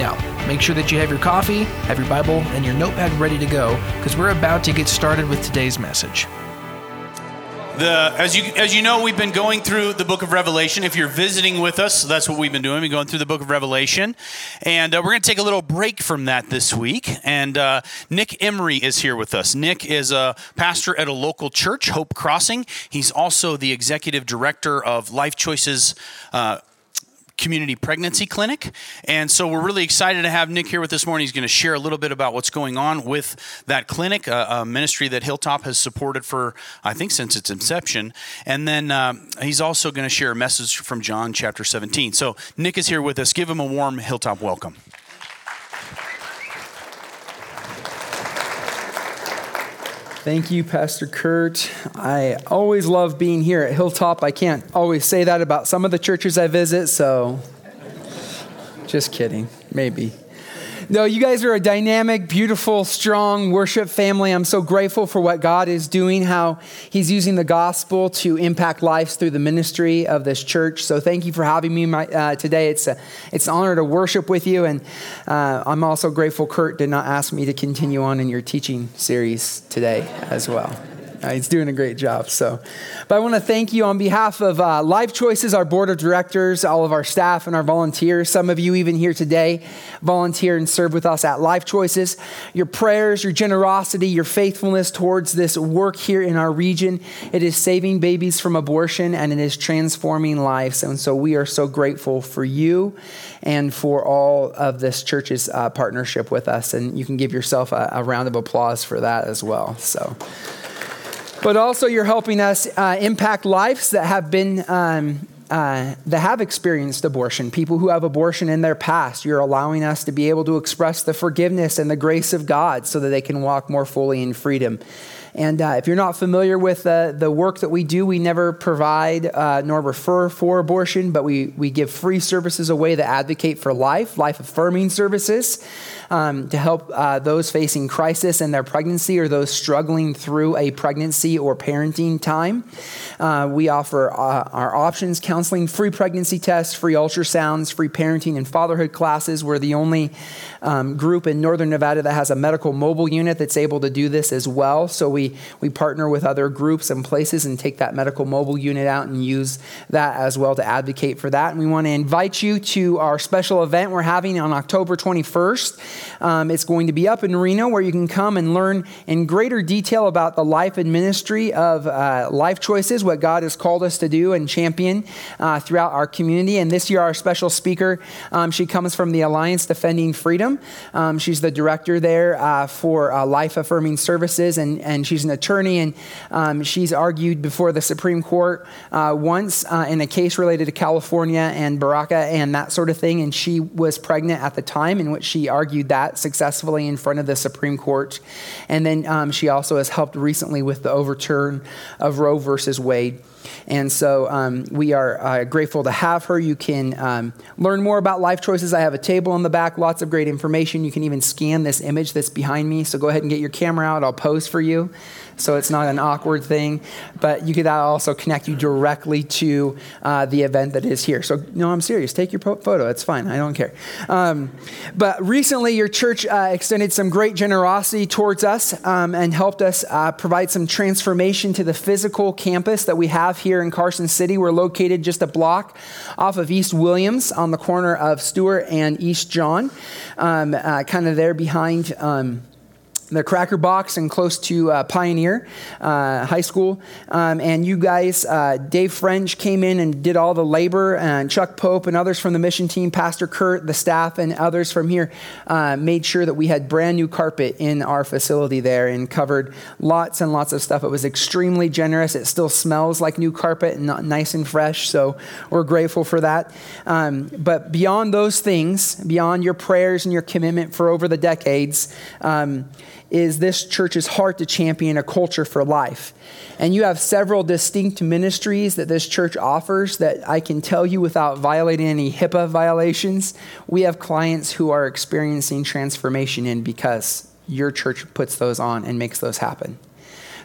Now, make sure that you have your coffee, have your Bible, and your notepad ready to go because we're about to get started with today's message. The, as you as you know, we've been going through the book of Revelation. If you're visiting with us, that's what we've been doing. We've been going through the book of Revelation, and uh, we're going to take a little break from that this week. And uh, Nick Emery is here with us. Nick is a pastor at a local church, Hope Crossing. He's also the executive director of Life Choices. Uh, community pregnancy clinic. And so we're really excited to have Nick here with us this morning. He's going to share a little bit about what's going on with that clinic, a, a ministry that Hilltop has supported for, I think, since its inception. And then uh, he's also going to share a message from John chapter 17. So Nick is here with us. Give him a warm Hilltop welcome. Thank you, Pastor Kurt. I always love being here at Hilltop. I can't always say that about some of the churches I visit, so just kidding, maybe. No, you guys are a dynamic, beautiful, strong worship family. I'm so grateful for what God is doing, how He's using the gospel to impact lives through the ministry of this church. So thank you for having me my, uh, today. It's, a, it's an honor to worship with you. And uh, I'm also grateful Kurt did not ask me to continue on in your teaching series today as well. Uh, he's doing a great job. So, but I want to thank you on behalf of uh, Life Choices, our board of directors, all of our staff, and our volunteers. Some of you, even here today, volunteer and serve with us at Life Choices. Your prayers, your generosity, your faithfulness towards this work here in our region, it is saving babies from abortion and it is transforming lives. And so we are so grateful for you and for all of this church's uh, partnership with us. And you can give yourself a, a round of applause for that as well. So but also you're helping us uh, impact lives that have been um, uh, that have experienced abortion, people who have abortion in their past. You're allowing us to be able to express the forgiveness and the grace of God so that they can walk more fully in freedom. And uh, if you're not familiar with uh, the work that we do, we never provide uh, nor refer for abortion, but we, we give free services away that advocate for life, life affirming services um, to help uh, those facing crisis in their pregnancy or those struggling through a pregnancy or parenting time. Uh, we offer uh, our options counseling, free pregnancy tests, free ultrasounds, free parenting and fatherhood classes. We're the only um, group in Northern Nevada that has a medical mobile unit that's able to do this as well. So we, we partner with other groups and places and take that medical mobile unit out and use that as well to advocate for that. And we want to invite you to our special event we're having on October 21st. Um, it's going to be up in Reno where you can come and learn in greater detail about the life and ministry of uh, life choices, what God has called us to do and champion uh, throughout our community. And this year, our special speaker, um, she comes from the Alliance Defending Freedom. Um, she's the director there uh, for uh, life affirming services, and, and she's an attorney, and um, she's argued before the Supreme Court uh, once uh, in a case related to California and BRCA and that sort of thing. And she was pregnant at the time in which she argued that successfully in front of the Supreme Court. And then um, she also has helped recently with the overturn of Roe versus Wade. And so um, we are uh, grateful to have her. You can um, learn more about life choices. I have a table in the back, lots of great information. You can even scan this image that's behind me. So go ahead and get your camera out. I'll pose for you so it's not an awkward thing. But you could also connect you directly to uh, the event that is here. So, no, I'm serious. Take your photo. It's fine. I don't care. Um, but recently, your church uh, extended some great generosity towards us um, and helped us uh, provide some transformation to the physical campus that we have here in Carson City. We're located just a block off of East Williams on the corner of Stewart and East John, um, uh, kind of there behind. Um, the Cracker Box and close to uh, Pioneer uh, High School. Um, and you guys, uh, Dave French came in and did all the labor, and Chuck Pope and others from the mission team, Pastor Kurt, the staff, and others from here uh, made sure that we had brand new carpet in our facility there and covered lots and lots of stuff. It was extremely generous. It still smells like new carpet and nice and fresh, so we're grateful for that. Um, but beyond those things, beyond your prayers and your commitment for over the decades, um, is this church's heart to champion a culture for life. And you have several distinct ministries that this church offers that I can tell you without violating any HIPAA violations. We have clients who are experiencing transformation in because your church puts those on and makes those happen.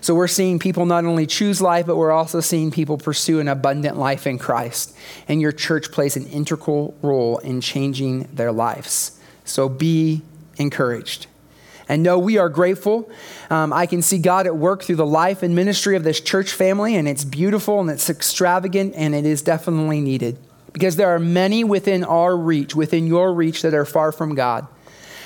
So we're seeing people not only choose life, but we're also seeing people pursue an abundant life in Christ. And your church plays an integral role in changing their lives. So be encouraged. And no, we are grateful. Um, I can see God at work through the life and ministry of this church family, and it's beautiful and it's extravagant, and it is definitely needed. Because there are many within our reach, within your reach, that are far from God.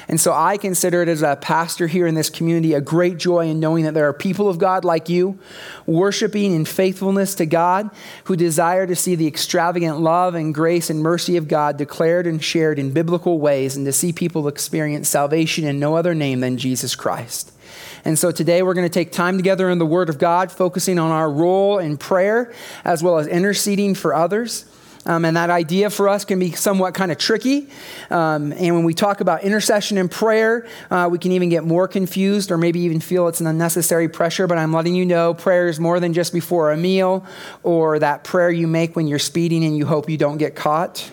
And so I consider it as a pastor here in this community a great joy in knowing that there are people of God like you worshiping in faithfulness to God who desire to see the extravagant love and grace and mercy of God declared and shared in biblical ways and to see people experience salvation in no other name than Jesus Christ. And so today we're going to take time together in the Word of God, focusing on our role in prayer as well as interceding for others. Um, and that idea for us can be somewhat kind of tricky. Um, and when we talk about intercession and prayer, uh, we can even get more confused or maybe even feel it's an unnecessary pressure. But I'm letting you know prayer is more than just before a meal or that prayer you make when you're speeding and you hope you don't get caught.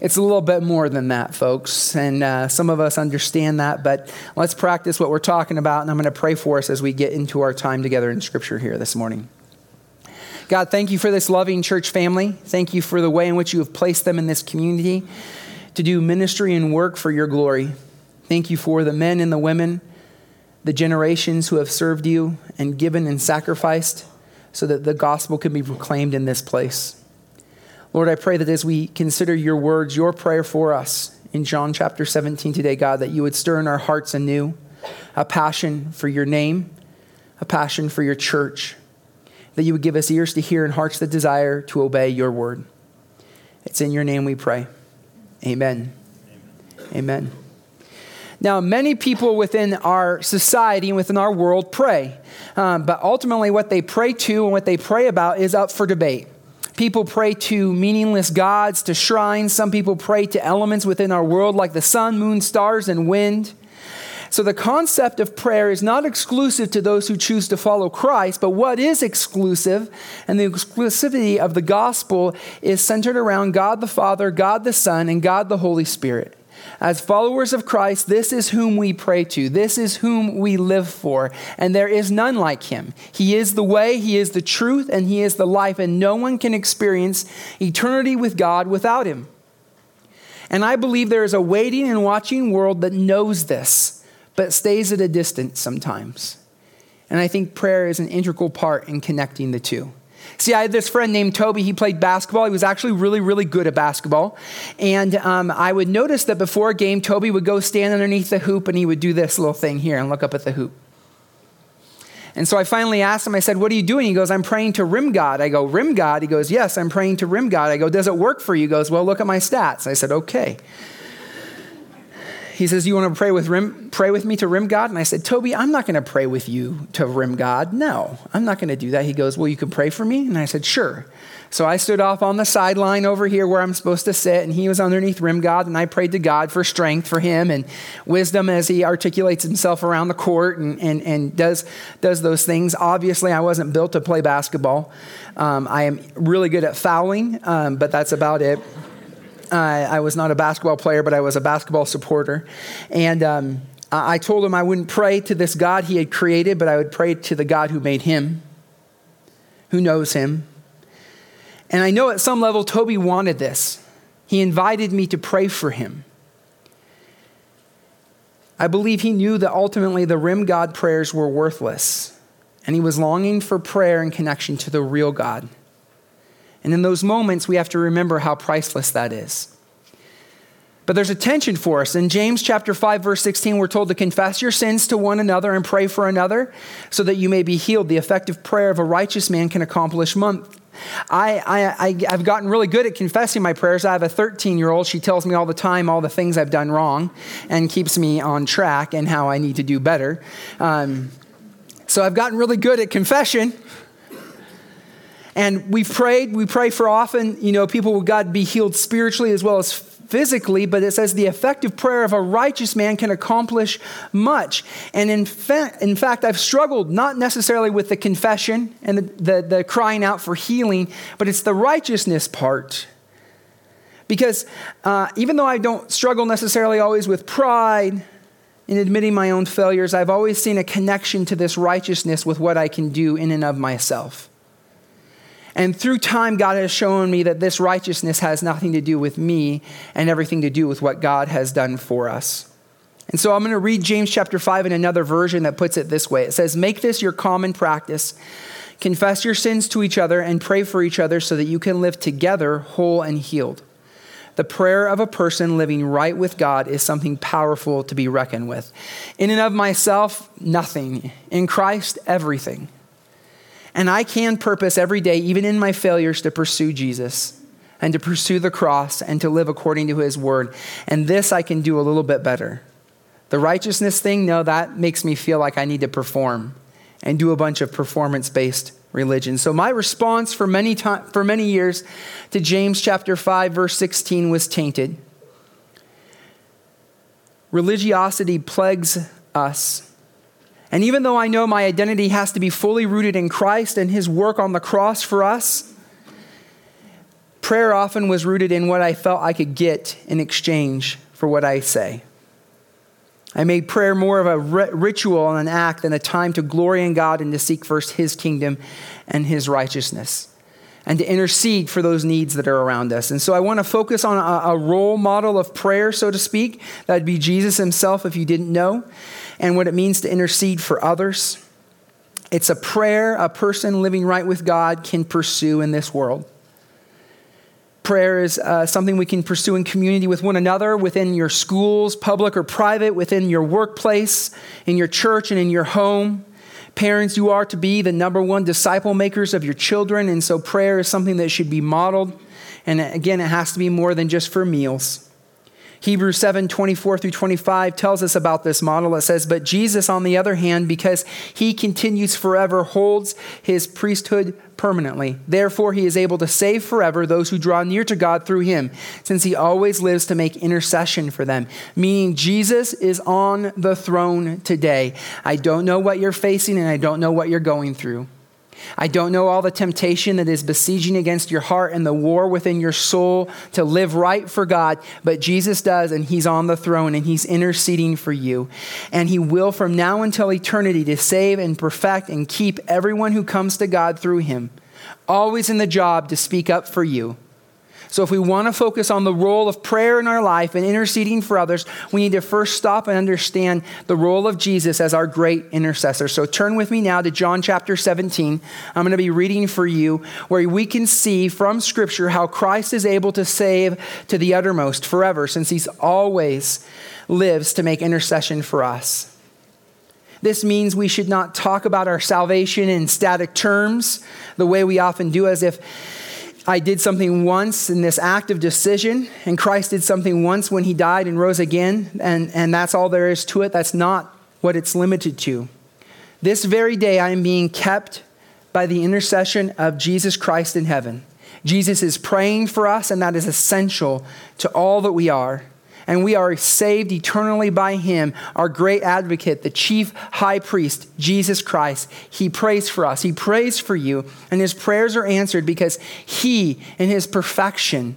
It's a little bit more than that, folks. And uh, some of us understand that, but let's practice what we're talking about. And I'm going to pray for us as we get into our time together in Scripture here this morning. God, thank you for this loving church family. Thank you for the way in which you have placed them in this community to do ministry and work for your glory. Thank you for the men and the women, the generations who have served you and given and sacrificed so that the gospel can be proclaimed in this place. Lord, I pray that as we consider your words, your prayer for us in John chapter 17 today, God, that you would stir in our hearts anew a passion for your name, a passion for your church that you would give us ears to hear and hearts that desire to obey your word. It's in your name we pray. Amen. Amen. Amen. Now, many people within our society and within our world pray, um, but ultimately, what they pray to and what they pray about is up for debate. People pray to meaningless gods, to shrines. Some people pray to elements within our world like the sun, moon, stars, and wind. So the concept of prayer is not exclusive to those who choose to follow Christ, but what is exclusive and the exclusivity of the gospel is centered around God the Father, God the Son, and God the Holy Spirit. As followers of Christ, this is whom we pray to. This is whom we live for. And there is none like him. He is the way, he is the truth, and he is the life, and no one can experience eternity with God without him. And I believe there is a waiting and watching world that knows this but stays at a distance sometimes. And I think prayer is an integral part in connecting the two. See, I had this friend named Toby. He played basketball. He was actually really, really good at basketball. And um, I would notice that before a game, Toby would go stand underneath the hoop and he would do this little thing here and look up at the hoop. And so I finally asked him, I said, What are you doing? He goes, I'm praying to Rim God. I go, Rim God? He goes, Yes, I'm praying to Rim God. I go, Does it work for you? He goes, Well, look at my stats. I said, Okay he says, You want to pray with, rim, pray with me to rim God? And I said, Toby, I'm not going to pray with you to rim God. No, I'm not going to do that. He goes, Well, you can pray for me? And I said, Sure. So I stood off on the sideline over here where I'm supposed to sit, and he was underneath rim God, and I prayed to God for strength for him and wisdom as he articulates himself around the court and, and, and does, does those things. Obviously, I wasn't built to play basketball. Um, I am really good at fouling, um, but that's about it. I was not a basketball player, but I was a basketball supporter. And um, I told him I wouldn't pray to this God he had created, but I would pray to the God who made him, who knows him. And I know at some level Toby wanted this. He invited me to pray for him. I believe he knew that ultimately the rim God prayers were worthless, and he was longing for prayer in connection to the real God. And in those moments, we have to remember how priceless that is. But there's a tension for us. In James chapter 5 verse 16, we're told to confess your sins to one another and pray for another so that you may be healed. The effective prayer of a righteous man can accomplish. I, I, I, have gotten really good at confessing my prayers. I have a 13 year old. She tells me all the time all the things I've done wrong and keeps me on track and how I need to do better. Um, so I've gotten really good at confession. And we've prayed, we pray for often, you know, people with God be healed spiritually as well as physically, but it says the effective prayer of a righteous man can accomplish much. And in, fa- in fact, I've struggled not necessarily with the confession and the, the, the crying out for healing, but it's the righteousness part. Because uh, even though I don't struggle necessarily always with pride, in admitting my own failures, I've always seen a connection to this righteousness with what I can do in and of myself. And through time, God has shown me that this righteousness has nothing to do with me and everything to do with what God has done for us. And so I'm going to read James chapter 5 in another version that puts it this way it says, Make this your common practice. Confess your sins to each other and pray for each other so that you can live together whole and healed. The prayer of a person living right with God is something powerful to be reckoned with. In and of myself, nothing. In Christ, everything. And I can purpose every day, even in my failures, to pursue Jesus and to pursue the cross and to live according to his word. And this I can do a little bit better. The righteousness thing, no, that makes me feel like I need to perform and do a bunch of performance based religion. So my response for many time, for many years to James chapter 5 verse 16 was tainted. Religiosity plagues us. And even though I know my identity has to be fully rooted in Christ and his work on the cross for us, prayer often was rooted in what I felt I could get in exchange for what I say. I made prayer more of a ritual and an act than a time to glory in God and to seek first His kingdom and His righteousness and to intercede for those needs that are around us. And so I want to focus on a, a role model of prayer, so to speak. That'd be Jesus Himself, if you didn't know, and what it means to intercede for others. It's a prayer a person living right with God can pursue in this world. Prayer is uh, something we can pursue in community with one another, within your schools, public or private, within your workplace, in your church, and in your home. Parents, you are to be the number one disciple makers of your children, and so prayer is something that should be modeled. And again, it has to be more than just for meals. Hebrews 7 24 through 25 tells us about this model. It says, But Jesus, on the other hand, because he continues forever, holds his priesthood permanently. Therefore, he is able to save forever those who draw near to God through him, since he always lives to make intercession for them. Meaning, Jesus is on the throne today. I don't know what you're facing and I don't know what you're going through. I don't know all the temptation that is besieging against your heart and the war within your soul to live right for God, but Jesus does, and He's on the throne and He's interceding for you. And He will from now until eternity to save and perfect and keep everyone who comes to God through Him, always in the job to speak up for you so, if we want to focus on the role of prayer in our life and interceding for others, we need to first stop and understand the role of Jesus as our great intercessor. So, turn with me now to John chapter 17. I'm going to be reading for you where we can see from Scripture how Christ is able to save to the uttermost forever, since He's always lives to make intercession for us. This means we should not talk about our salvation in static terms, the way we often do, as if I did something once in this act of decision, and Christ did something once when he died and rose again, and, and that's all there is to it. That's not what it's limited to. This very day, I am being kept by the intercession of Jesus Christ in heaven. Jesus is praying for us, and that is essential to all that we are and we are saved eternally by him, our great advocate, the chief high priest, Jesus Christ. He prays for us, he prays for you, and his prayers are answered because he, in his perfection,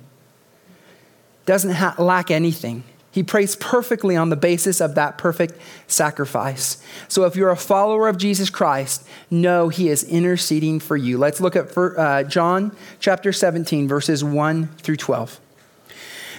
doesn't ha- lack anything. He prays perfectly on the basis of that perfect sacrifice. So if you're a follower of Jesus Christ, know he is interceding for you. Let's look at uh, John chapter 17, verses 1 through 12.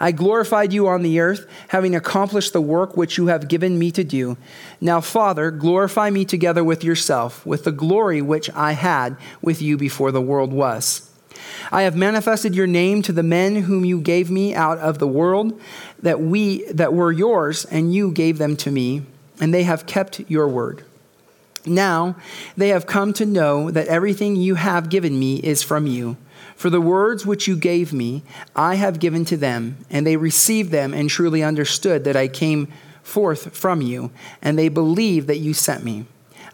I glorified you on the earth, having accomplished the work which you have given me to do. Now, Father, glorify me together with yourself, with the glory which I had with you before the world was. I have manifested your name to the men whom you gave me out of the world, that we that were yours, and you gave them to me, and they have kept your word. Now they have come to know that everything you have given me is from you. For the words which you gave me, I have given to them, and they received them and truly understood that I came forth from you, and they believe that you sent me.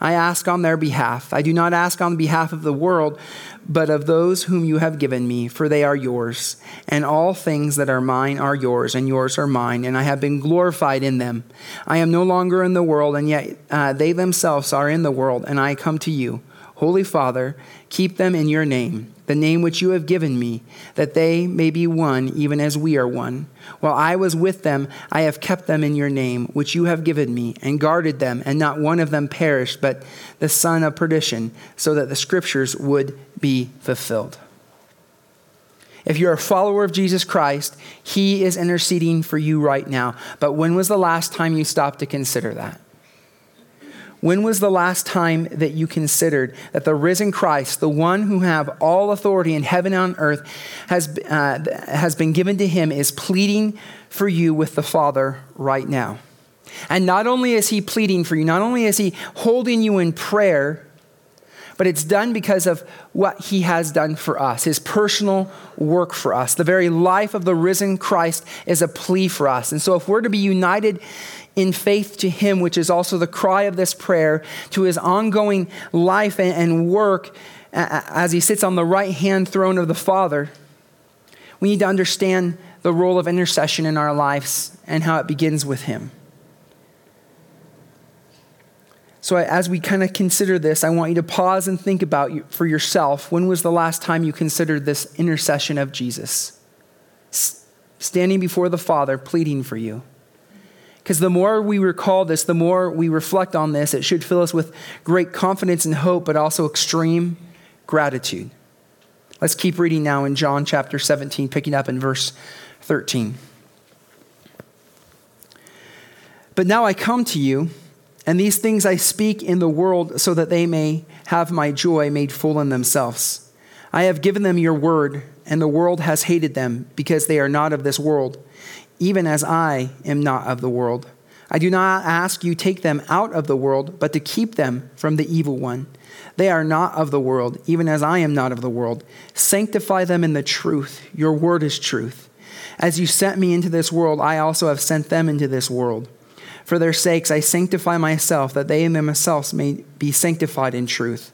I ask on their behalf. I do not ask on behalf of the world, but of those whom you have given me, for they are yours. And all things that are mine are yours, and yours are mine, and I have been glorified in them. I am no longer in the world, and yet uh, they themselves are in the world, and I come to you. Holy Father, keep them in your name the name which you have given me, that they may be one, even as we are one. While I was with them, I have kept them in your name, which you have given me, and guarded them, and not one of them perished, but the son of perdition, so that the scriptures would be fulfilled. If you're a follower of Jesus Christ, he is interceding for you right now. But when was the last time you stopped to consider that? When was the last time that you considered that the risen Christ, the one who have all authority in heaven and on earth, has, uh, has been given to him, is pleading for you with the Father right now? And not only is he pleading for you, not only is he holding you in prayer, but it's done because of what he has done for us, his personal work for us. The very life of the risen Christ is a plea for us. And so, if we're to be united in faith to Him, which is also the cry of this prayer, to His ongoing life and work as He sits on the right hand throne of the Father, we need to understand the role of intercession in our lives and how it begins with Him. So, as we kind of consider this, I want you to pause and think about for yourself when was the last time you considered this intercession of Jesus? Standing before the Father, pleading for you. Because the more we recall this, the more we reflect on this, it should fill us with great confidence and hope, but also extreme gratitude. Let's keep reading now in John chapter 17, picking up in verse 13. But now I come to you, and these things I speak in the world so that they may have my joy made full in themselves. I have given them your word, and the world has hated them because they are not of this world even as I am not of the world. I do not ask you take them out of the world, but to keep them from the evil one. They are not of the world, even as I am not of the world. Sanctify them in the truth. Your word is truth. As you sent me into this world, I also have sent them into this world. For their sakes, I sanctify myself, that they themselves may be sanctified in truth.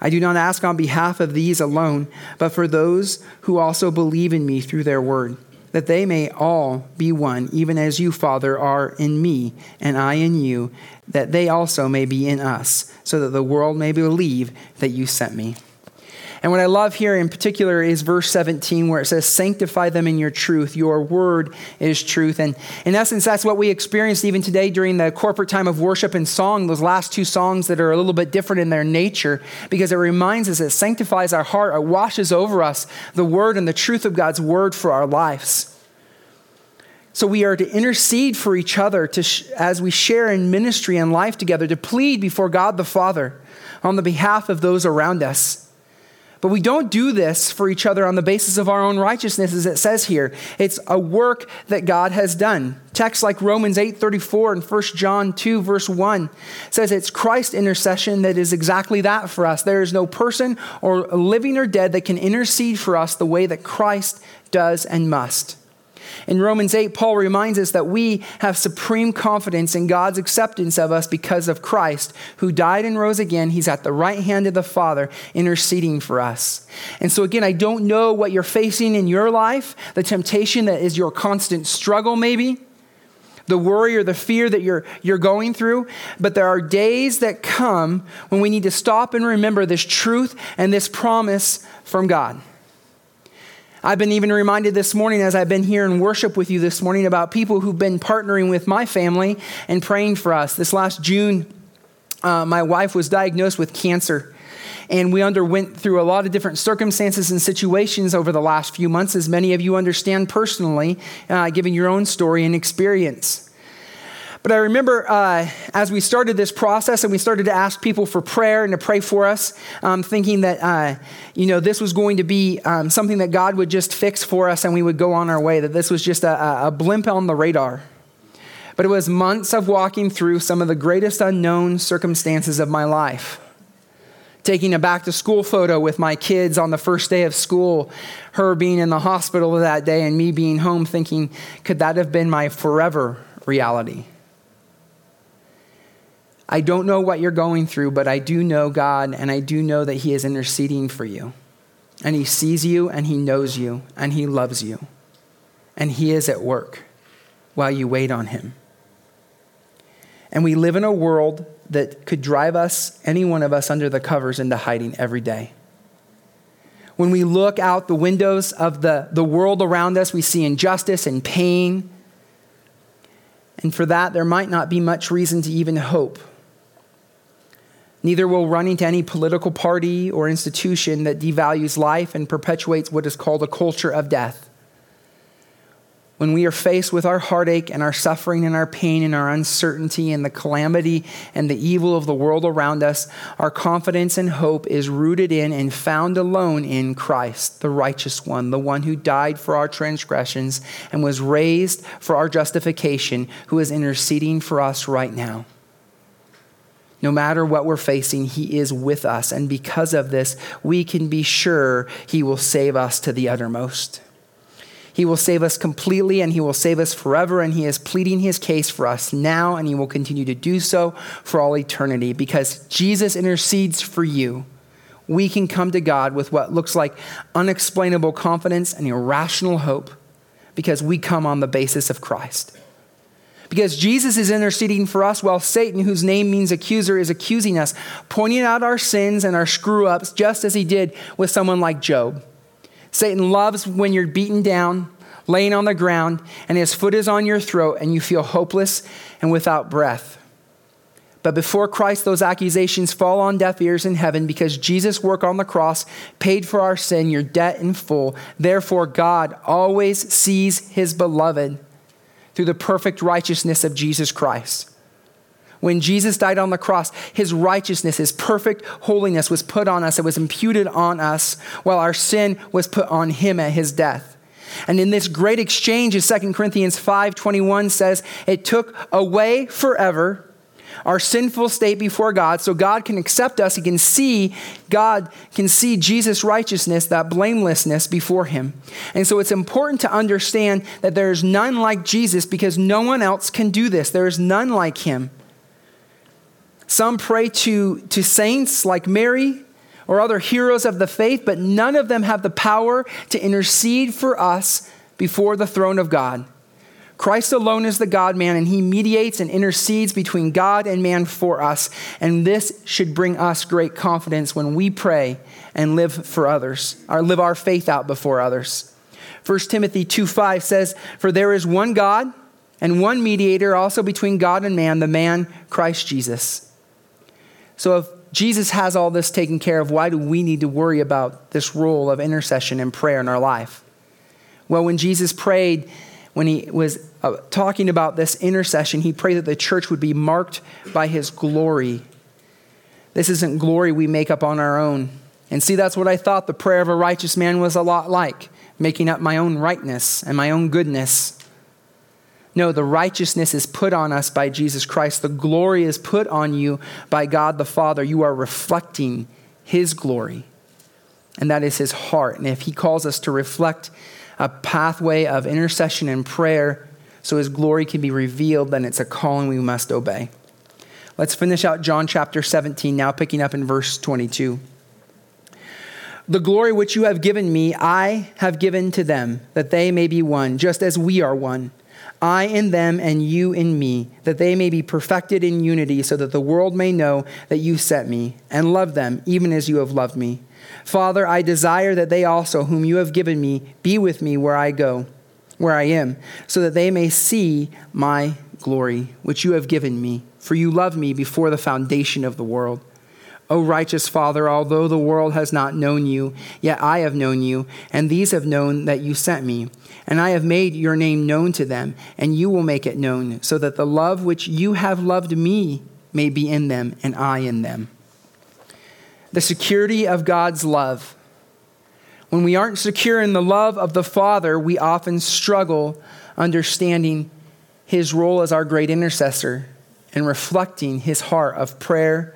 I do not ask on behalf of these alone, but for those who also believe in me through their word that they may all be one, even as you, Father, are in me, and I in you, that they also may be in us, so that the world may believe that you sent me. And what I love here in particular is verse 17, where it says, Sanctify them in your truth. Your word is truth. And in essence, that's what we experienced even today during the corporate time of worship and song, those last two songs that are a little bit different in their nature, because it reminds us, it sanctifies our heart, it washes over us the word and the truth of God's word for our lives. So we are to intercede for each other to sh- as we share in ministry and life together, to plead before God the Father on the behalf of those around us. But we don't do this for each other on the basis of our own righteousness, as it says here. It's a work that God has done. Texts like Romans 8 34 and 1 John 2, verse 1 says it's Christ's intercession that is exactly that for us. There is no person or living or dead that can intercede for us the way that Christ does and must. In Romans 8, Paul reminds us that we have supreme confidence in God's acceptance of us because of Christ, who died and rose again. He's at the right hand of the Father, interceding for us. And so, again, I don't know what you're facing in your life, the temptation that is your constant struggle, maybe the worry or the fear that you're, you're going through. But there are days that come when we need to stop and remember this truth and this promise from God. I've been even reminded this morning as I've been here in worship with you this morning about people who've been partnering with my family and praying for us. This last June, uh, my wife was diagnosed with cancer. And we underwent through a lot of different circumstances and situations over the last few months, as many of you understand personally, uh, given your own story and experience. But I remember uh, as we started this process and we started to ask people for prayer and to pray for us, um, thinking that, uh, you know, this was going to be um, something that God would just fix for us and we would go on our way, that this was just a, a blimp on the radar. but it was months of walking through some of the greatest unknown circumstances of my life. Taking a back to school photo with my kids on the first day of school, her being in the hospital that day, and me being home thinking, could that have been my forever reality? I don't know what you're going through, but I do know God, and I do know that He is interceding for you. And He sees you, and He knows you, and He loves you. And He is at work while you wait on Him. And we live in a world that could drive us, any one of us, under the covers into hiding every day. When we look out the windows of the, the world around us, we see injustice and pain. And for that, there might not be much reason to even hope. Neither will running to any political party or institution that devalues life and perpetuates what is called a culture of death. When we are faced with our heartache and our suffering and our pain and our uncertainty and the calamity and the evil of the world around us, our confidence and hope is rooted in and found alone in Christ, the righteous one, the one who died for our transgressions and was raised for our justification, who is interceding for us right now. No matter what we're facing, He is with us. And because of this, we can be sure He will save us to the uttermost. He will save us completely and He will save us forever. And He is pleading His case for us now, and He will continue to do so for all eternity because Jesus intercedes for you. We can come to God with what looks like unexplainable confidence and irrational hope because we come on the basis of Christ. Because Jesus is interceding for us while Satan, whose name means accuser, is accusing us, pointing out our sins and our screw ups, just as he did with someone like Job. Satan loves when you're beaten down, laying on the ground, and his foot is on your throat, and you feel hopeless and without breath. But before Christ, those accusations fall on deaf ears in heaven because Jesus' work on the cross paid for our sin, your debt in full. Therefore, God always sees his beloved through the perfect righteousness of Jesus Christ. When Jesus died on the cross, his righteousness, his perfect holiness was put on us. It was imputed on us, while our sin was put on him at his death. And in this great exchange, as 2 Corinthians 5:21 says, it took away forever our sinful state before God so God can accept us. He can see, God can see Jesus' righteousness, that blamelessness before Him. And so it's important to understand that there is none like Jesus because no one else can do this. There is none like Him. Some pray to, to saints like Mary or other heroes of the faith, but none of them have the power to intercede for us before the throne of God. Christ alone is the God man, and he mediates and intercedes between God and man for us. And this should bring us great confidence when we pray and live for others, or live our faith out before others. 1 Timothy 2 5 says, For there is one God and one mediator also between God and man, the man Christ Jesus. So if Jesus has all this taken care of, why do we need to worry about this role of intercession and prayer in our life? Well, when Jesus prayed, when he was uh, talking about this intercession, he prayed that the church would be marked by his glory. This isn't glory we make up on our own. And see, that's what I thought the prayer of a righteous man was a lot like making up my own rightness and my own goodness. No, the righteousness is put on us by Jesus Christ. The glory is put on you by God the Father. You are reflecting his glory, and that is his heart. And if he calls us to reflect a pathway of intercession and prayer so his glory can be revealed, then it's a calling we must obey. Let's finish out John chapter 17, now picking up in verse 22. The glory which you have given me, I have given to them, that they may be one, just as we are one. I in them and you in me, that they may be perfected in unity, so that the world may know that you sent me and love them, even as you have loved me. Father, I desire that they also, whom you have given me, be with me where I go, where I am, so that they may see my glory, which you have given me. For you loved me before the foundation of the world. O righteous Father, although the world has not known you, yet I have known you, and these have known that you sent me. And I have made your name known to them, and you will make it known, so that the love which you have loved me may be in them, and I in them the security of God's love. When we aren't secure in the love of the Father, we often struggle understanding his role as our great intercessor and reflecting his heart of prayer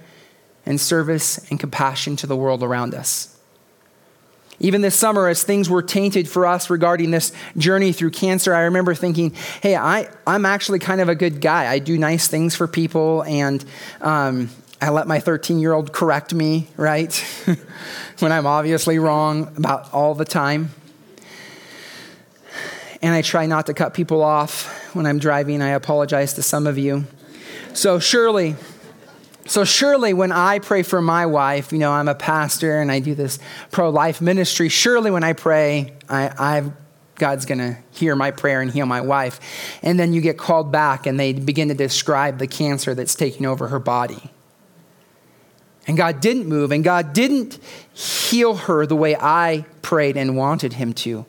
and service and compassion to the world around us. Even this summer, as things were tainted for us regarding this journey through cancer, I remember thinking, hey, I, I'm actually kind of a good guy. I do nice things for people, and um, I let my 13 year old correct me, right? when I'm obviously wrong about all the time. And I try not to cut people off when I'm driving. I apologize to some of you. So, surely, so surely when I pray for my wife, you know, I'm a pastor and I do this pro life ministry. Surely when I pray, I, I've God's going to hear my prayer and heal my wife. And then you get called back and they begin to describe the cancer that's taking over her body. And God didn't move and God didn't heal her the way I prayed and wanted him to.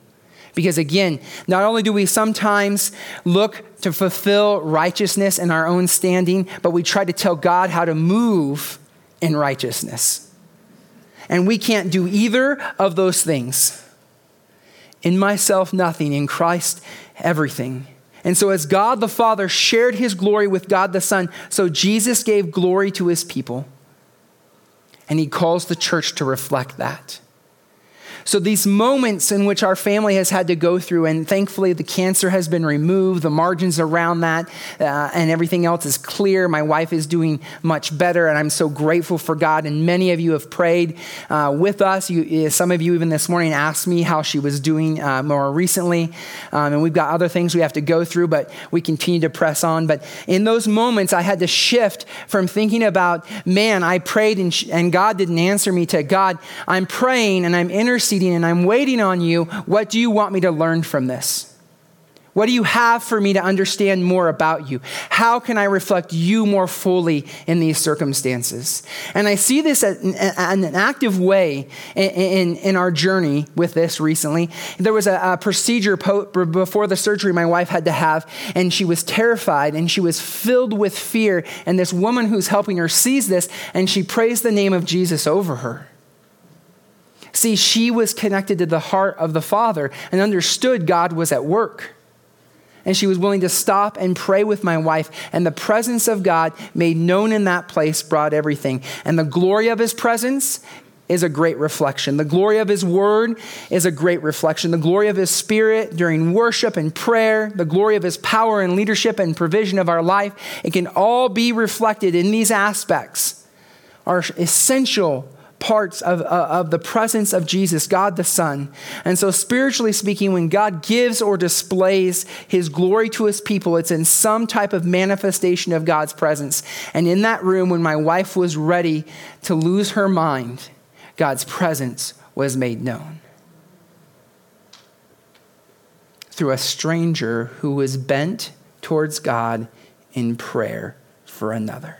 Because again, not only do we sometimes look to fulfill righteousness in our own standing, but we try to tell God how to move in righteousness. And we can't do either of those things. In myself, nothing. In Christ, everything. And so, as God the Father shared his glory with God the Son, so Jesus gave glory to his people. And he calls the church to reflect that. So, these moments in which our family has had to go through, and thankfully the cancer has been removed, the margins around that, uh, and everything else is clear. My wife is doing much better, and I'm so grateful for God. And many of you have prayed uh, with us. You, uh, some of you, even this morning, asked me how she was doing uh, more recently. Um, and we've got other things we have to go through, but we continue to press on. But in those moments, I had to shift from thinking about, man, I prayed and, sh- and God didn't answer me, to God, I'm praying and I'm interceding and I'm waiting on you. What do you want me to learn from this? What do you have for me to understand more about you? How can I reflect you more fully in these circumstances? And I see this in an active way in, our journey with this recently. There was a procedure before the surgery my wife had to have, and she was terrified and she was filled with fear. And this woman who's helping her sees this, and she prays the name of Jesus over her. See, she was connected to the heart of the Father and understood God was at work. And she was willing to stop and pray with my wife. And the presence of God made known in that place brought everything. And the glory of his presence is a great reflection. The glory of his word is a great reflection. The glory of his spirit during worship and prayer, the glory of his power and leadership and provision of our life, it can all be reflected in these aspects, are essential parts of, uh, of the presence of Jesus, God the Son. And so, spiritually speaking, when God gives or displays his glory to his people, it's in some type of manifestation of God's presence. And in that room, when my wife was ready to lose her mind, God's presence was made known. Through a stranger who was bent towards God in prayer for another.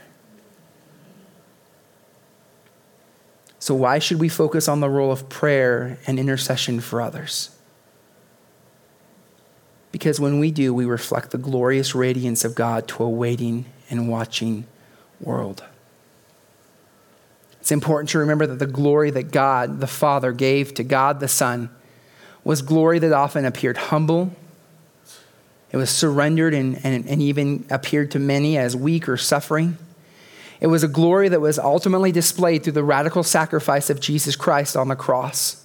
So, why should we focus on the role of prayer and intercession for others? Because when we do, we reflect the glorious radiance of God to a waiting and watching world. It's important to remember that the glory that God the Father gave to God the Son was glory that often appeared humble. It was surrendered and, and, and even appeared to many as weak or suffering. It was a glory that was ultimately displayed through the radical sacrifice of Jesus Christ on the cross.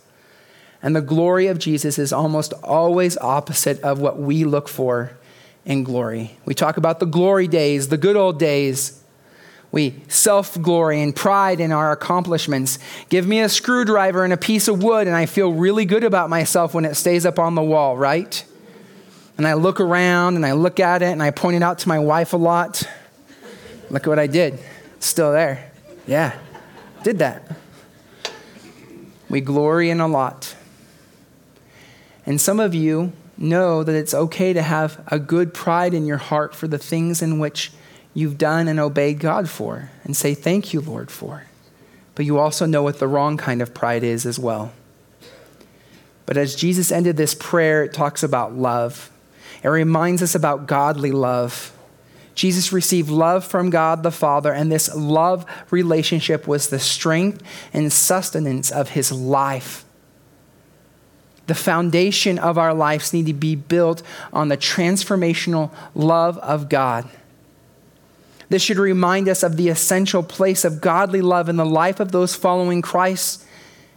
And the glory of Jesus is almost always opposite of what we look for in glory. We talk about the glory days, the good old days. We self glory and pride in our accomplishments. Give me a screwdriver and a piece of wood, and I feel really good about myself when it stays up on the wall, right? And I look around and I look at it and I point it out to my wife a lot. Look at what I did. Still there. Yeah, did that. We glory in a lot. And some of you know that it's okay to have a good pride in your heart for the things in which you've done and obeyed God for and say, Thank you, Lord, for. But you also know what the wrong kind of pride is as well. But as Jesus ended this prayer, it talks about love. It reminds us about godly love. Jesus received love from God the Father, and this love relationship was the strength and sustenance of his life. The foundation of our lives need to be built on the transformational love of God. This should remind us of the essential place of godly love in the life of those following Christ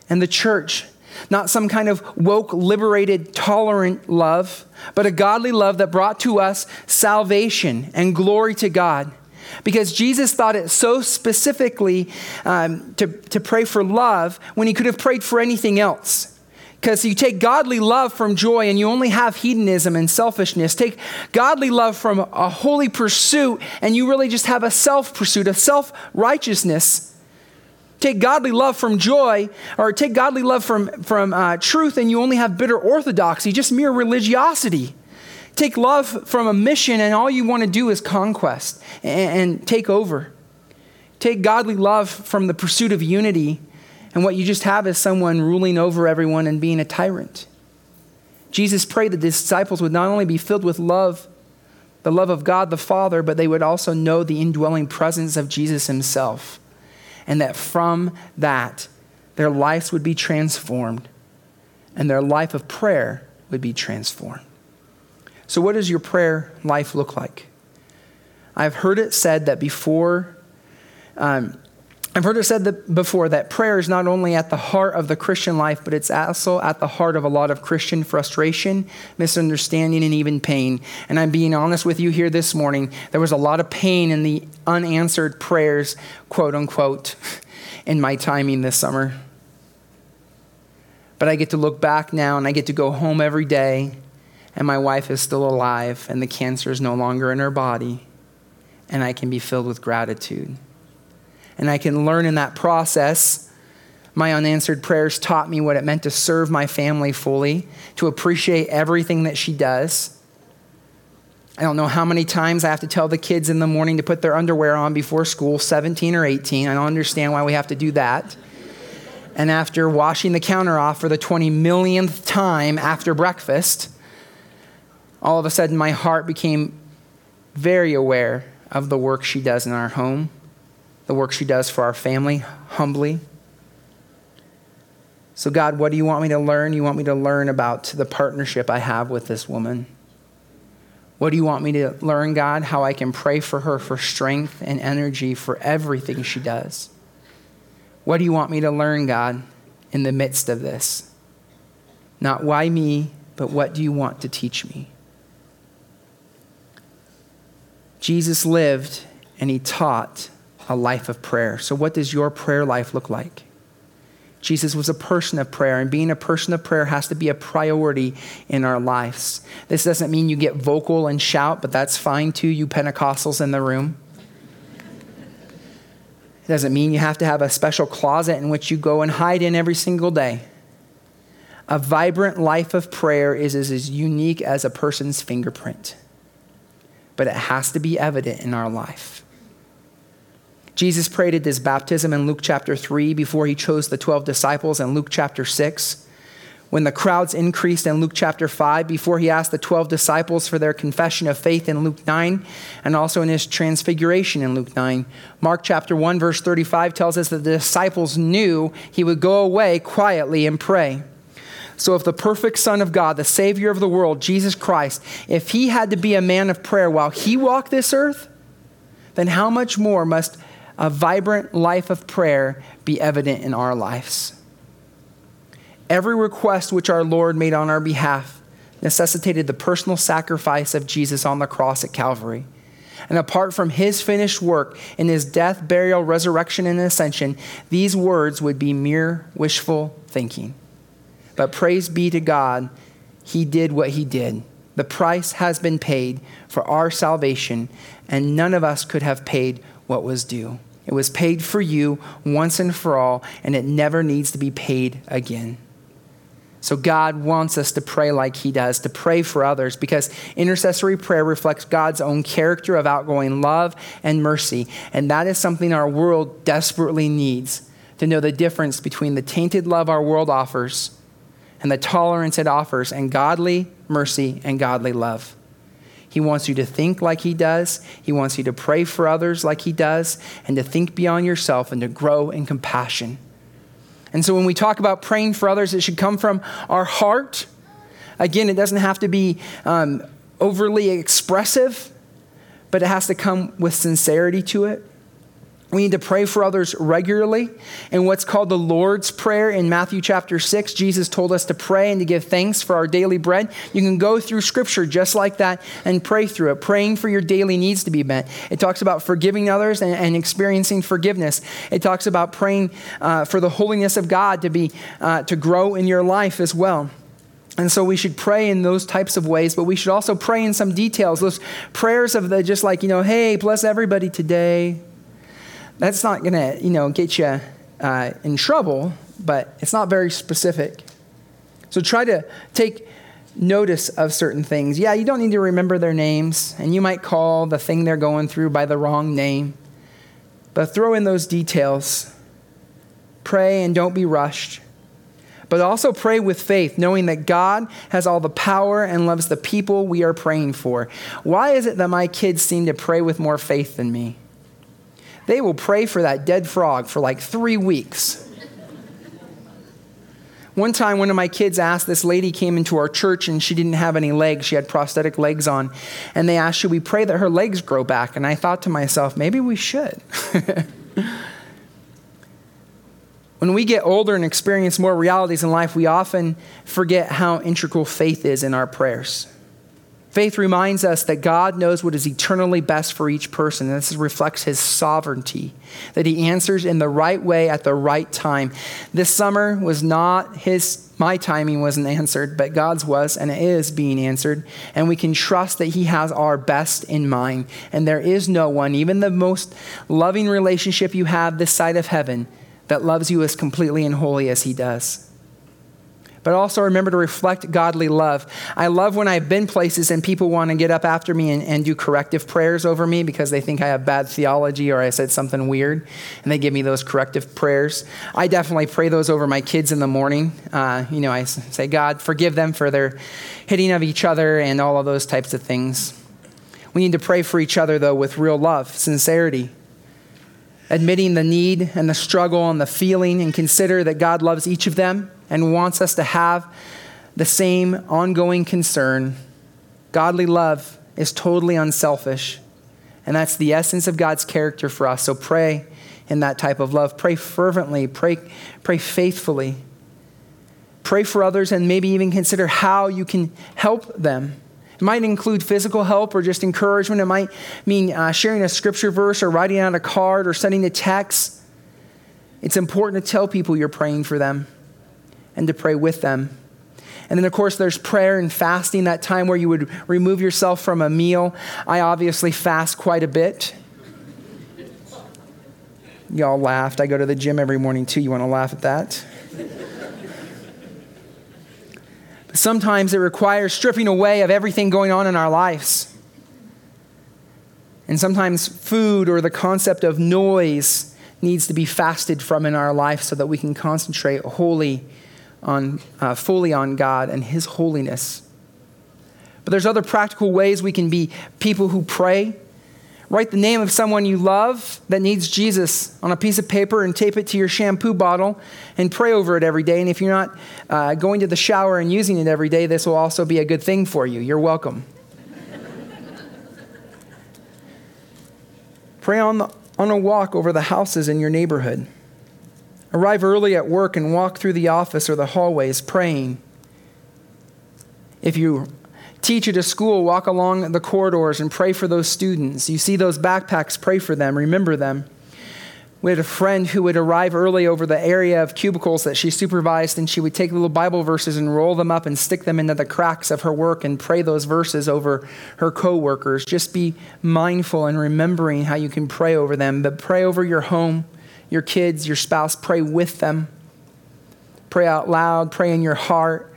and the church. Not some kind of woke, liberated, tolerant love, but a godly love that brought to us salvation and glory to God. Because Jesus thought it so specifically um, to, to pray for love when he could have prayed for anything else. Because you take godly love from joy and you only have hedonism and selfishness. Take godly love from a holy pursuit and you really just have a self pursuit, a self righteousness. Take godly love from joy, or take godly love from, from uh, truth, and you only have bitter orthodoxy, just mere religiosity. Take love from a mission, and all you want to do is conquest and, and take over. Take godly love from the pursuit of unity, and what you just have is someone ruling over everyone and being a tyrant. Jesus prayed that the disciples would not only be filled with love, the love of God the Father, but they would also know the indwelling presence of Jesus himself and that from that, their lives would be transformed and their life of prayer would be transformed. So, what does your prayer life look like? I've heard it said that before, um, I've heard it said before that prayer is not only at the heart of the Christian life, but it's also at the heart of a lot of Christian frustration, misunderstanding, and even pain. And I'm being honest with you here this morning. There was a lot of pain in the unanswered prayers, quote unquote, in my timing this summer. But I get to look back now and I get to go home every day, and my wife is still alive, and the cancer is no longer in her body, and I can be filled with gratitude and I can learn in that process. My unanswered prayers taught me what it meant to serve my family fully, to appreciate everything that she does. I don't know how many times I have to tell the kids in the morning to put their underwear on before school, 17 or 18. I don't understand why we have to do that. And after washing the counter off for the 20 millionth time after breakfast, all of a sudden my heart became very aware of the work she does in our home the work she does for our family humbly. So, God, what do you want me to learn? You want me to learn about the partnership I have with this woman. What do you want me to learn, God? How I can pray for her for strength and energy for everything she does. What do you want me to learn, God, in the midst of this? Not why me, but what do you want to teach me? Jesus lived and he taught a life of prayer. So, what does your prayer life look like? Jesus was a person of prayer, and being a person of prayer has to be a priority in our lives. This doesn't mean you get vocal and shout, but that's fine too, you Pentecostals in the room. It doesn't mean you have to have a special closet in which you go and hide in every single day. A vibrant life of prayer is as unique as a person's fingerprint, but it has to be evident in our life. Jesus prayed at his baptism in Luke chapter 3 before he chose the 12 disciples in Luke chapter 6. When the crowds increased in Luke chapter 5, before he asked the 12 disciples for their confession of faith in Luke 9, and also in his transfiguration in Luke 9. Mark chapter 1, verse 35 tells us that the disciples knew he would go away quietly and pray. So, if the perfect Son of God, the Savior of the world, Jesus Christ, if he had to be a man of prayer while he walked this earth, then how much more must a vibrant life of prayer be evident in our lives. Every request which our Lord made on our behalf necessitated the personal sacrifice of Jesus on the cross at Calvary. And apart from his finished work in his death, burial, resurrection, and ascension, these words would be mere wishful thinking. But praise be to God, he did what he did. The price has been paid for our salvation, and none of us could have paid what was due. It was paid for you once and for all, and it never needs to be paid again. So, God wants us to pray like He does, to pray for others, because intercessory prayer reflects God's own character of outgoing love and mercy. And that is something our world desperately needs to know the difference between the tainted love our world offers and the tolerance it offers, and godly mercy and godly love. He wants you to think like He does. He wants you to pray for others like He does, and to think beyond yourself and to grow in compassion. And so when we talk about praying for others, it should come from our heart. Again, it doesn't have to be um, overly expressive, but it has to come with sincerity to it. We need to pray for others regularly. In what's called the Lord's Prayer in Matthew chapter 6, Jesus told us to pray and to give thanks for our daily bread. You can go through scripture just like that and pray through it, praying for your daily needs to be met. It talks about forgiving others and, and experiencing forgiveness. It talks about praying uh, for the holiness of God to, be, uh, to grow in your life as well. And so we should pray in those types of ways, but we should also pray in some details. Those prayers of the just like, you know, hey, bless everybody today that's not going to, you know, get you uh, in trouble, but it's not very specific. So try to take notice of certain things. Yeah, you don't need to remember their names, and you might call the thing they're going through by the wrong name, but throw in those details. Pray and don't be rushed. But also pray with faith, knowing that God has all the power and loves the people we are praying for. Why is it that my kids seem to pray with more faith than me? They will pray for that dead frog for like three weeks. One time, one of my kids asked, this lady came into our church and she didn't have any legs. She had prosthetic legs on. And they asked, Should we pray that her legs grow back? And I thought to myself, maybe we should. when we get older and experience more realities in life, we often forget how integral faith is in our prayers. Faith reminds us that God knows what is eternally best for each person. And this reflects his sovereignty, that he answers in the right way at the right time. This summer was not his my timing wasn't answered, but God's was and it is being answered. And we can trust that he has our best in mind. And there is no one, even the most loving relationship you have this side of heaven, that loves you as completely and wholly as he does but also remember to reflect godly love. I love when I've been places and people want to get up after me and, and, do corrective prayers over me because they think I have bad theology or I said something weird, and they give me those corrective prayers. I definitely pray those over my kids in the morning. Uh, you know, I say, God, forgive them for their hitting of each other and all of those types of things. We need to pray for each other, though, with real love, sincerity admitting the need and the struggle and the feeling, and consider that God loves each of them and wants us to have the same ongoing concern. Godly love is totally unselfish, and that's the essence of God's character for us. So pray in that type of love. Pray fervently, pray, pray faithfully. Pray for others, and maybe even consider how you can help them. It might include physical help or just encouragement. It might mean uh, sharing a scripture verse or writing out a card or sending a text. It's important to tell people you're praying for them and to pray with them. And then, of course, there's prayer and fasting, that time where you would remove yourself from a meal. I obviously fast quite a bit. Y'all laughed. I go to the gym every morning too. You want to laugh at that? Sometimes it requires stripping away of everything going on in our lives. And sometimes food or the concept of noise needs to be fasted from in our life so that we can concentrate wholly on, uh, fully on God and His holiness. But there's other practical ways we can be people who pray. Write the name of someone you love that needs Jesus on a piece of paper and tape it to your shampoo bottle and pray over it every day. And if you're not uh, going to the shower and using it every day, this will also be a good thing for you. You're welcome. pray on, the, on a walk over the houses in your neighborhood. Arrive early at work and walk through the office or the hallways praying. If you teach at a school, walk along the corridors and pray for those students. You see those backpacks, pray for them, remember them. We had a friend who would arrive early over the area of cubicles that she supervised, and she would take little Bible verses and roll them up and stick them into the cracks of her work and pray those verses over her coworkers. Just be mindful and remembering how you can pray over them, but pray over your home your kids, your spouse, pray with them. Pray out loud, pray in your heart.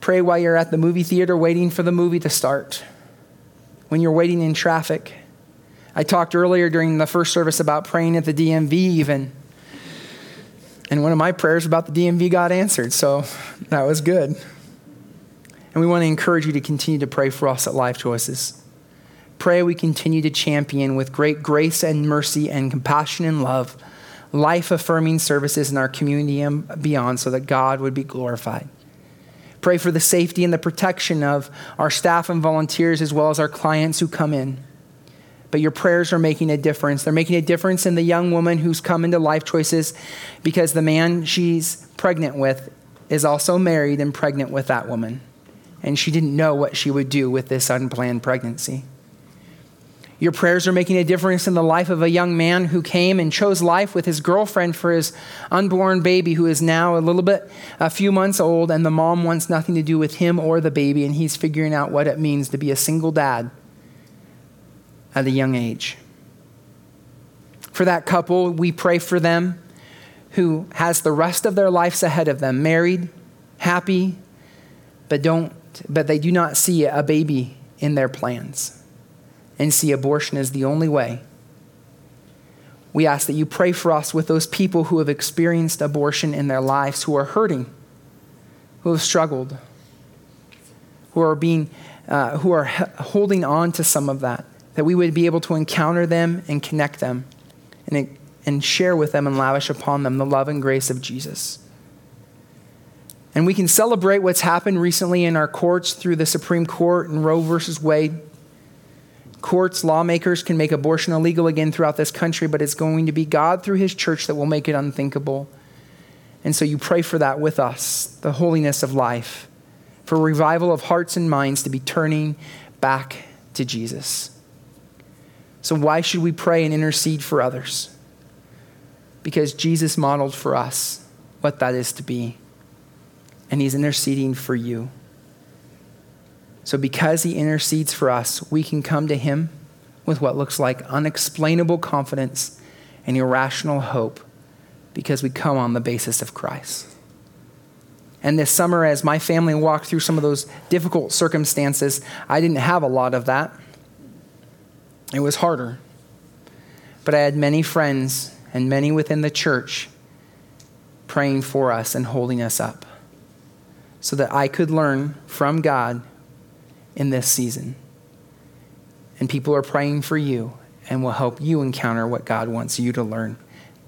Pray while you're at the movie theater waiting for the movie to start. When you're waiting in traffic. I talked earlier during the first service about praying at the DMV, even. And one of my prayers about the DMV got answered, so that was good. And we want to encourage you to continue to pray for us at Life Choices pray we continue to champion with great grace and mercy and compassion and love life affirming services in our community and beyond so that God would be glorified. Pray for the safety and the protection of our staff and volunteers as well as our clients who come in. But your prayers are making a difference. They're making a difference in the young woman who's come into life choices because the man she's pregnant with is also married and pregnant with that woman. And she didn't know what she would do with this unplanned pregnancy. Your prayers are making a difference in the life of a young man who came and chose life with his girlfriend for his unborn baby, who is now a little bit, a few months old, and the mom wants nothing to do with him or the baby, and he's figuring out what it means to be a single dad at a young age. For that couple, we pray for them who has the rest of their lives ahead of them, married, happy, but don't but they do not see a baby in their plans and see abortion as the only way. We ask that you pray for us with those people who have experienced abortion in their lives, who are hurting, who have struggled, who are being, uh, who are holding on to some of that that we would be able to encounter them and connect them and, and share with them and lavish upon them the love and grace of Jesus. And we can celebrate what's happened recently in our courts through the Supreme Court and Roe versus Wade. Courts, lawmakers can make abortion illegal again throughout this country, but it's going to be God through his church that will make it unthinkable. And so you pray for that with us, the holiness of life, for revival of hearts and minds to be turning back to Jesus. So, why should we pray and intercede for others? Because Jesus modeled for us what that is to be, and He's interceding for you. So, because He intercedes for us, we can come to Him with what looks like unexplainable confidence and irrational hope because we come on the basis of Christ. And this summer, as my family walked through some of those difficult circumstances, I didn't have a lot of that. It was harder. But I had many friends and many within the church praying for us and holding us up so that I could learn from God in this season. And people are praying for you and will help you encounter what God wants you to learn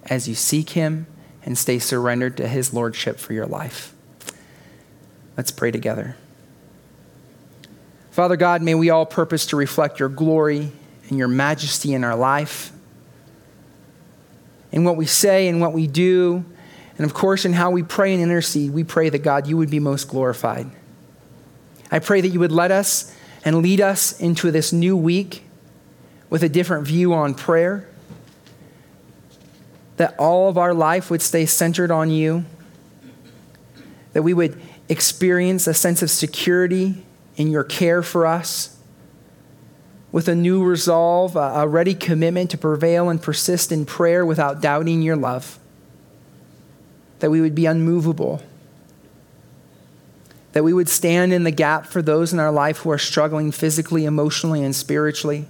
as you seek Him and stay surrendered to His Lordship for your life. Let's pray together. Father God, may we all purpose to reflect your glory and your majesty in our life, in what we say and what we do, and of course, in how we pray and intercede. We pray that God, you would be most glorified. I pray that you would let us and lead us into this new week with a different view on prayer, that all of our life would stay centered on you, that we would experience a sense of security in your care for us with a new resolve, a ready commitment to prevail and persist in prayer without doubting your love. That we would be unmovable. That we would stand in the gap for those in our life who are struggling physically, emotionally, and spiritually.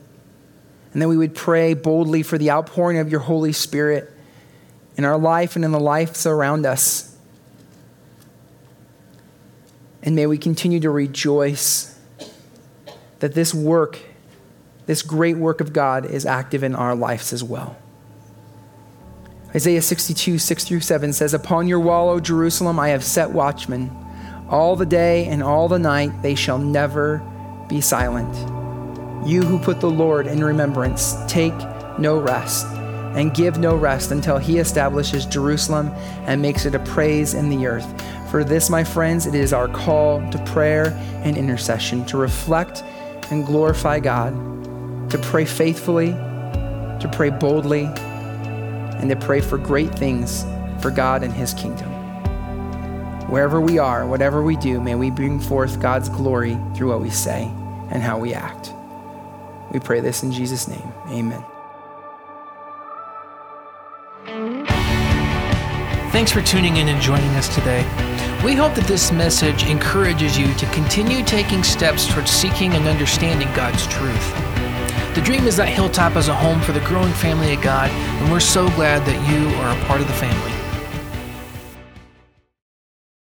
And that we would pray boldly for the outpouring of your Holy Spirit in our life and in the lives around us. And may we continue to rejoice that this work this great work of God is active in our lives as well. Isaiah 62, 6 through 7 says, Upon your wall, O Jerusalem, I have set watchmen. All the day and all the night they shall never be silent. You who put the Lord in remembrance, take no rest and give no rest until he establishes Jerusalem and makes it a praise in the earth. For this, my friends, it is our call to prayer and intercession, to reflect and glorify God to pray faithfully, to pray boldly, and to pray for great things for God and His kingdom. Wherever we are, whatever we do, may we bring forth God's glory through what we say and how we act. We pray this in Jesus' name. Amen. Thanks for tuning in and joining us today. We hope that this message encourages you to continue taking steps towards seeking and understanding God's truth. The dream is that Hilltop is a home for the growing family of God, and we're so glad that you are a part of the family.